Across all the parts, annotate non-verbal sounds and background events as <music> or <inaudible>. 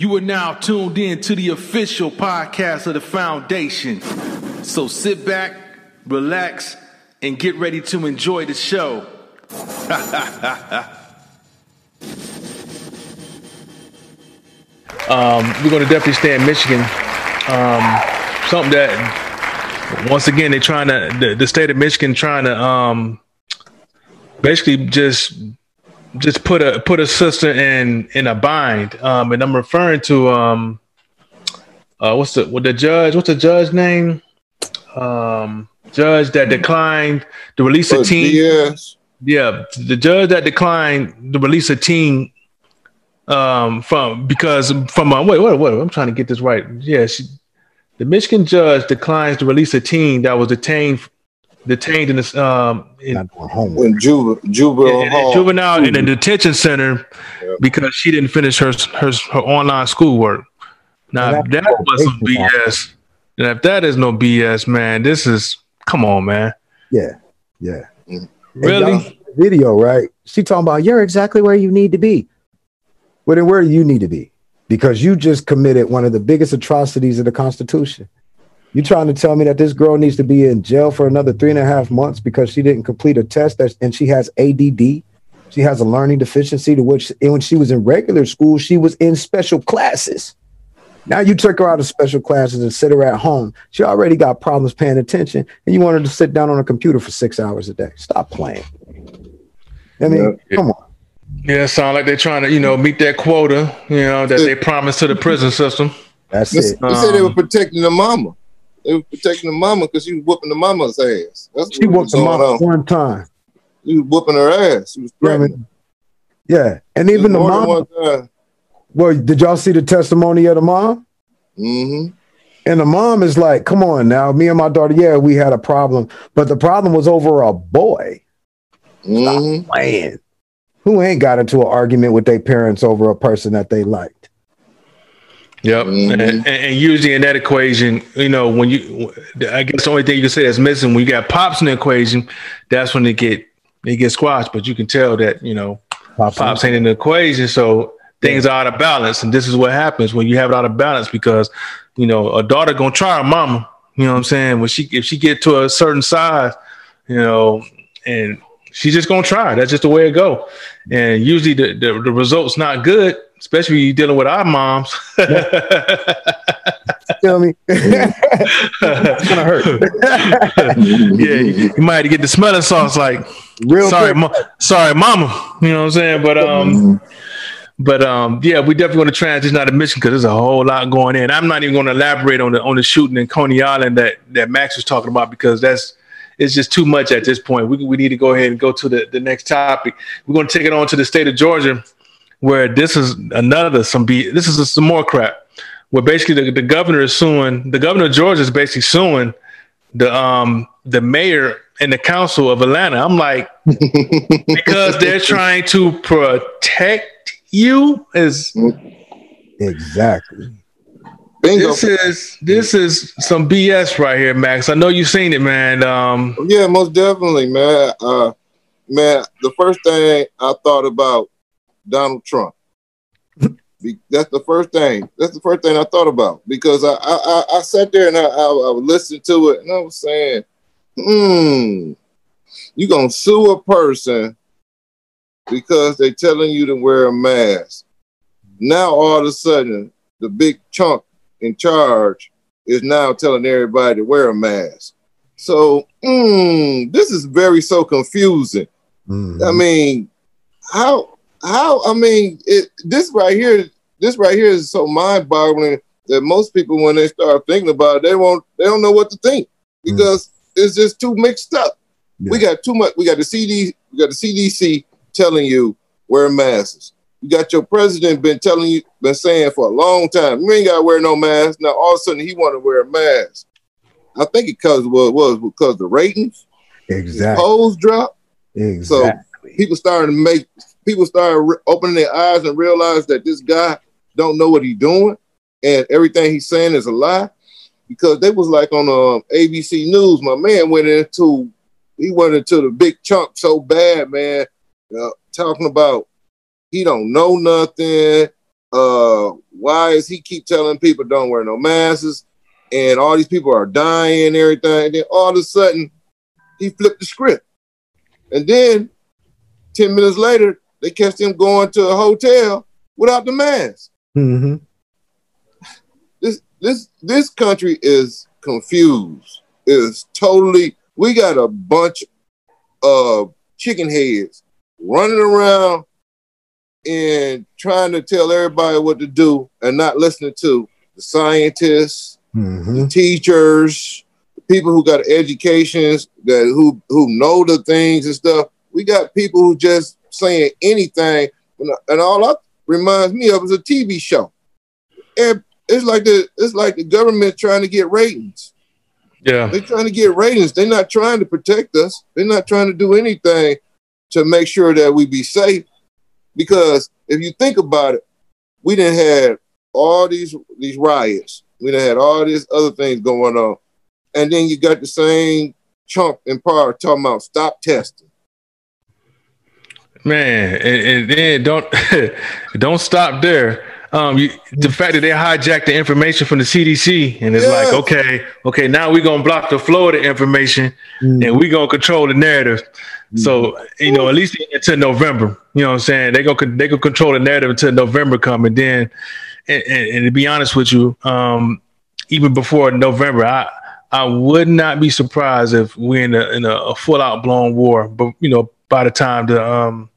You are now tuned in to the official podcast of the foundation. So sit back, relax, and get ready to enjoy the show. <laughs> um, we're going to definitely stay in Michigan. Um, something that, once again, they're trying to, the, the state of Michigan trying to um, basically just just put a put a sister in in a bind. Um, and I'm referring to um, uh, what's the what the judge? What's the judge name? Um, judge that declined to release a teen. Yes. Yeah, the judge that declined to release a teen um, from because from uh, wait, wait, wait, I'm trying to get this right. Yeah, she, the Michigan judge declines to release a teen that was detained detained in this um in, in juvenile juvenile, in, in juvenile in a detention center yep. because she didn't finish her her, her online schoolwork. Now if that was some BS, and if that is no BS, man, this is come on, man. Yeah, yeah. Really? Video, right? She talking about you're exactly where you need to be. Well, then where do you need to be? Because you just committed one of the biggest atrocities of the Constitution. You trying to tell me that this girl needs to be in jail for another three and a half months because she didn't complete a test that, and she has ADD? She has a learning deficiency to which when she was in regular school, she was in special classes. Now you took her out of special classes and sit her at home. She already got problems paying attention, and you want her to sit down on a computer for six hours a day. Stop playing. I mean, yeah. come on. Yeah, sound like they're trying to, you know, meet that quota, you know, that they promised to the prison system. That's they, it. They said they were protecting the mama. They were protecting the mama because she was whooping the mama's ass. That's she whooped the mama on. one time. She was whooping her ass. She was yeah, I mean, yeah. and even the mom. Well, did y'all see the testimony of the mom? Mm-hmm. And the mom is like, "Come on now, me and my daughter. Yeah, we had a problem, but the problem was over a boy. Mm-hmm. Stop playing. Who ain't got into an argument with their parents over a person that they liked? Yep. Mm-hmm. And, and, usually in that equation, you know, when you, I guess the only thing you can say that's missing when you got pops in the equation, that's when they get they get squashed. But you can tell that you know pops, pops ain't in the equation, so things yeah. are out of balance. And this is what happens when you have it out of balance because you know a daughter gonna try her mama. You know what I'm saying? When she if she get to a certain size, you know, and she's just gonna try. That's just the way it go. And usually the, the, the result's not good especially you're dealing with our moms. <laughs> Tell me, <laughs> it's gonna hurt. <laughs> yeah, you, you, might have to get the smelling sauce. Like, real sorry, mo- sorry, mama. You know what I'm saying? But um, but um, yeah, we definitely want to transition out of Michigan because there's a whole lot going in. I'm not even going to elaborate on the on the shooting in Coney Island that that Max was talking about because that's it's just too much at this point. We we need to go ahead and go to the the next topic. We're going to take it on to the state of Georgia where this is another some be this is a, some more crap where basically the, the governor is suing the governor of Georgia is basically suing the um the mayor and the council of Atlanta. I'm like <laughs> because they're trying to protect you is exactly. Bingo. This is this is some BS right here, Max. I know you've seen it, man. Um, yeah, most definitely, man. Uh, man, the first thing I thought about Donald Trump. That's the first thing. That's the first thing I thought about because I I, I sat there and I, I, I was listening to it and I was saying, hmm, you gonna sue a person because they're telling you to wear a mask. Now all of a sudden, the big chunk in charge is now telling everybody to wear a mask. So mm, this is very so confusing. Mm-hmm. I mean, how how I mean it, this right here, this right here is so mind-boggling that most people, when they start thinking about it, they won't they don't know what to think because mm. it's just too mixed up. Yeah. We got too much. We got the CD, we got the CDC telling you wear masks. You got your president been telling you, been saying for a long time, you ain't got to wear no mask. Now all of a sudden he want to wear a mask. I think it cause what was because the ratings, exactly, polls drop. Exactly. So people starting to make people started re- opening their eyes and realize that this guy don't know what he's doing and everything he's saying is a lie because they was like on uh, ABC News. My man went into he went into the big chunk so bad, man, uh, talking about he don't know nothing. Uh, why is he keep telling people don't wear no masks and all these people are dying and everything? And then all of a sudden, he flipped the script. And then 10 minutes later, they catch them going to a hotel without the mask. Mm-hmm. This this this country is confused. Is totally we got a bunch of chicken heads running around and trying to tell everybody what to do and not listening to the scientists, Mm-hmm. the teachers, the people who got educations that who who know the things and stuff. We got people who just saying anything, and, all that reminds me of is a TV show. And it's like the it's like the government trying to get ratings. Yeah. They're trying to get ratings. They're not trying to protect us. They're not trying to do anything to make sure that we be safe. Because if you think about it, we didn't have all these these riots. We done had all these other things going on. And then you got the same chump in power talking about stop testing. Man, and, and then don't <laughs> don't stop there. Um, you, the fact that they hijacked the information from the CDC and it's like, okay, okay, now we're gonna block the flow of the information Mm. and we're gonna control the narrative. So you know, at least until November, you know what I'm saying? They're gonna they gonna control the narrative until November come, and then, and, and, and to be honest with you, um, even before November, I I would not be surprised if we're in a in a, a full out blown war. But you know, by the time the um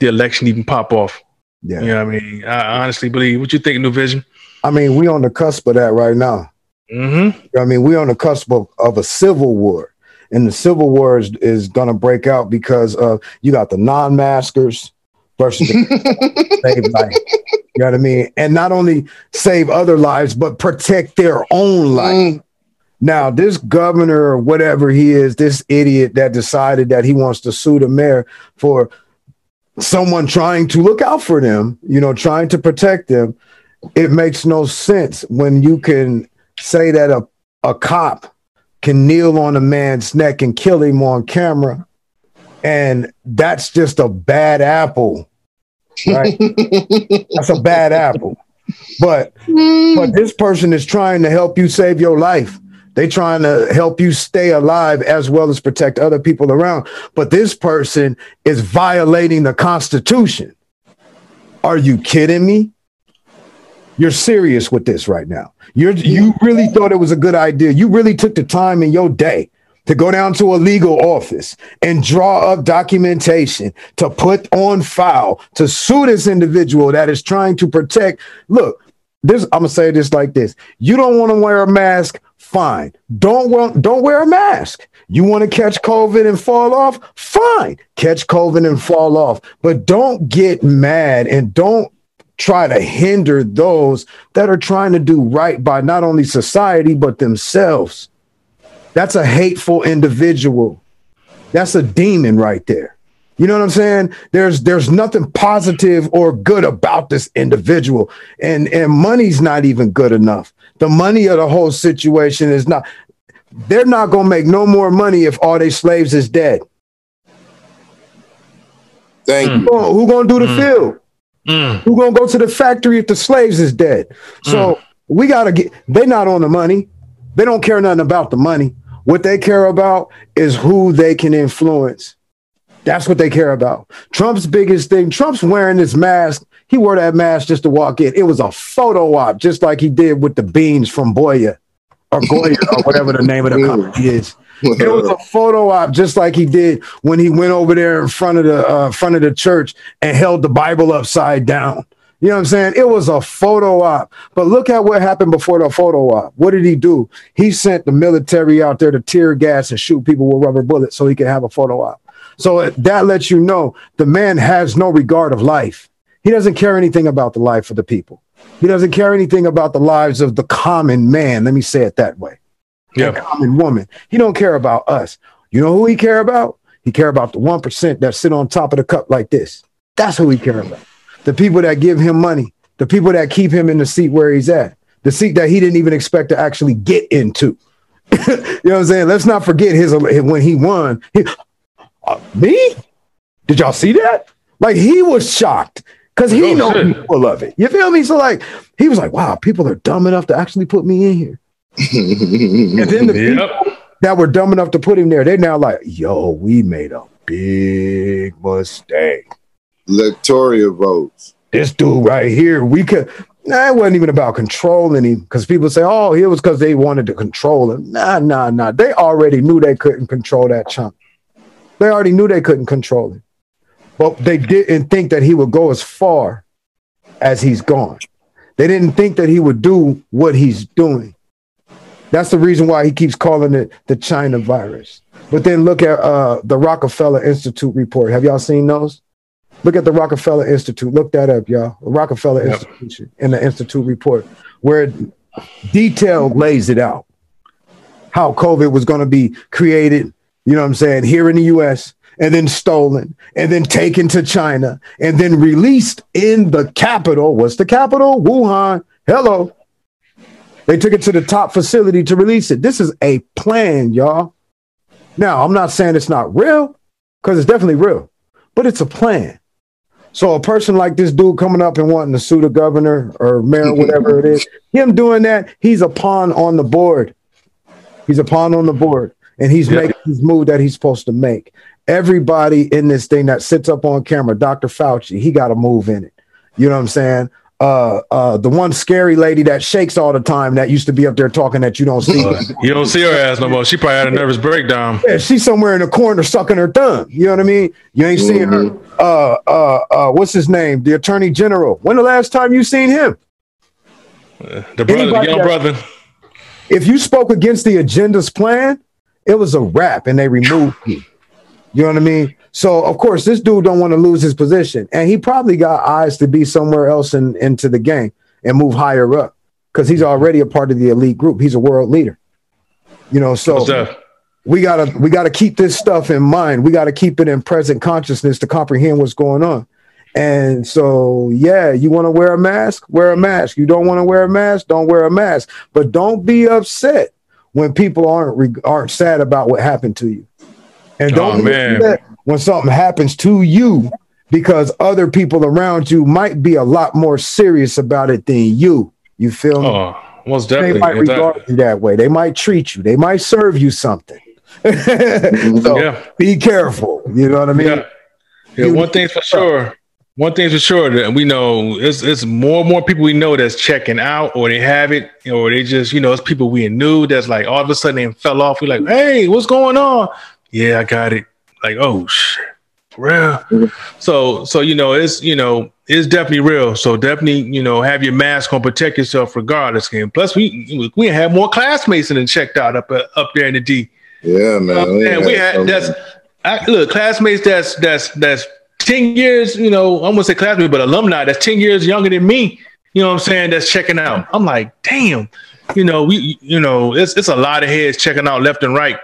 the election even pop off, Yeah. you know what I mean? I honestly believe. What you think, New Vision? I mean, we on the cusp of that right now. Mm-hmm. I mean, we on the cusp of, of a civil war. And the civil war is, is going to break out because of you got the non-maskers versus the <laughs> save life. You know what I mean? And not only save other lives, but protect their own life. Mm, Now, this governor or whatever he is, this idiot that decided that he wants to sue the mayor for someone trying to look out for them, you know, trying to protect them, it makes no sense when you can say that a, a cop can kneel on a man's neck and kill him on camera. And that's just a bad apple, right? <laughs> that's a bad apple. But but hmm. this person is trying to help you save your life. They trying to help you stay alive as well as protect other people around. But this person is violating the Constitution. Are you kidding me? You're serious with this right now. You're you really thought it was a good idea. You really took the time in your day to go down to a legal office and draw up documentation to put on file to sue this individual that is trying to protect. Look, this I'm gonna say this like this: You don't want to wear a mask, fine. Don't want don't wear a mask. You want to catch COVID and fall off, fine. Catch COVID and fall off, but don't get mad and don't try to hinder those that are trying to do right by not only society but themselves. That's a hateful individual. That's a demon right there. You know what I'm saying? There's there's nothing positive or good about this individual. And and money's not even good enough. The money of the whole situation is not they're not gonna make no more money if all their slaves is dead. thank you. Who gonna- who gonna do the Mm. field? Mm. Who gonna go to the factory if the slaves is dead? So we gotta get. They not on the money. They don't care nothing about the money. What they care about is who they can influence. That's what they care about. Trump's biggest thing. Trump's wearing this mask. He wore that mask just to walk in. It was a photo op, just like he did with the beans from Boya or Goya or whatever the name of the company <laughs> is. It was a photo op, just like he did when he went over there in front of the uh, front of the church and held the Bible upside down. You know what I'm saying? It was a photo op. But look at what happened before the photo op. What did he do? He sent the military out there to tear gas and shoot people with rubber bullets so he could have a photo op. So that lets you know the man has no regard of life. He doesn't care anything about the life of the people. He doesn't care anything about the lives of the common man. Let me say it that way Yeah. a common woman. He don't care about us. You know who he care about? He care about the one percent that sit on top of the cup like this. That's who he care about. The people that give him money. The people that keep him in the seat where he's at. The seat that he didn't even expect to actually get into. <laughs> you know what I'm saying? Let's not forget his when he won. He, uh, me? Did y'all see that? Like he was shocked. Because he oh, knows he's full of it. You feel me? So like he was like, wow, people are dumb enough to actually put me in here. <laughs> and then the yep. people that were dumb enough to put him there, they're now like, yo, we made a big mistake. Electoral votes. This dude right here, we could Nah, it wasn't even about controlling him because people say, oh, it was because they wanted to control him. Nah, nah, nah. They already knew they couldn't control that chunk. They already knew they couldn't control him. But they didn't think that he would go as far as he's gone. They didn't think that he would do what he's doing. That's the reason why he keeps calling it the China virus. But then look at uh, the Rockefeller Institute report. Have y'all seen those? Look at the Rockefeller Institute. Look that up, y'all. Rockefeller yep. Institution in the Institute report, where detail lays it out how COVID was going to be created, you know what I'm saying, here in the US, and then stolen, and then taken to China, and then released in the capital. What's the capital? Wuhan. Hello. They took it to the top facility to release it. This is a plan, y'all. Now, I'm not saying it's not real, because it's definitely real, but it's a plan. So a person like this dude coming up and wanting to sue the governor or mayor, mm-hmm. whatever it is, him doing that, he's a pawn on the board. He's a pawn on the board, and he's yeah. making his move that he's supposed to make. Everybody in this thing that sits up on camera, Dr. Fauci, he got to move in it. You know what I'm saying? uh uh the one scary lady that shakes all the time that used to be up there talking that you don't see uh, you don't see her ass no more she probably had a nervous breakdown yeah she's somewhere in the corner sucking her thumb you know what i mean you ain't mm-hmm. seeing her uh uh uh what's his name the attorney general when the last time you seen him uh, the brother the young that, brother if you spoke against the agenda's plan it was a wrap and they removed you you know what i mean so of course, this dude don't want to lose his position, and he probably got eyes to be somewhere else in, into the game and move higher up because he's already a part of the elite group. He's a world leader, you know. So we gotta we gotta keep this stuff in mind. We gotta keep it in present consciousness to comprehend what's going on. And so, yeah, you want to wear a mask, wear a mask. You don't want to wear a mask, don't wear a mask. But don't be upset when people aren't aren't sad about what happened to you. And don't oh, man when something happens to you because other people around you might be a lot more serious about it than you. You feel me? Oh, most definitely. They might regard that. you that way. They might treat you. They might serve you something. <laughs> so yeah. be careful. You know what I mean? Yeah. yeah one thing's for sure. One thing's for sure that we know it's it's more and more people we know that's checking out or they have it or they just you know it's people we knew that's like all of a sudden they fell off. We're like, hey, what's going on? Yeah, I got it like, oh shit, real. So, so you know, it's you know, it's definitely real. So definitely, you know, have your mask on, protect yourself regardless. And plus, we we have more classmates than checked out up uh, up there in the D. Yeah, man. Um, and we had that's I, look classmates that's that's that's ten years. You know, I'm gonna say classmates, but alumni that's ten years younger than me. You know what I'm saying? That's checking out. I'm like, damn. You know, we you know, it's it's a lot of heads checking out left and right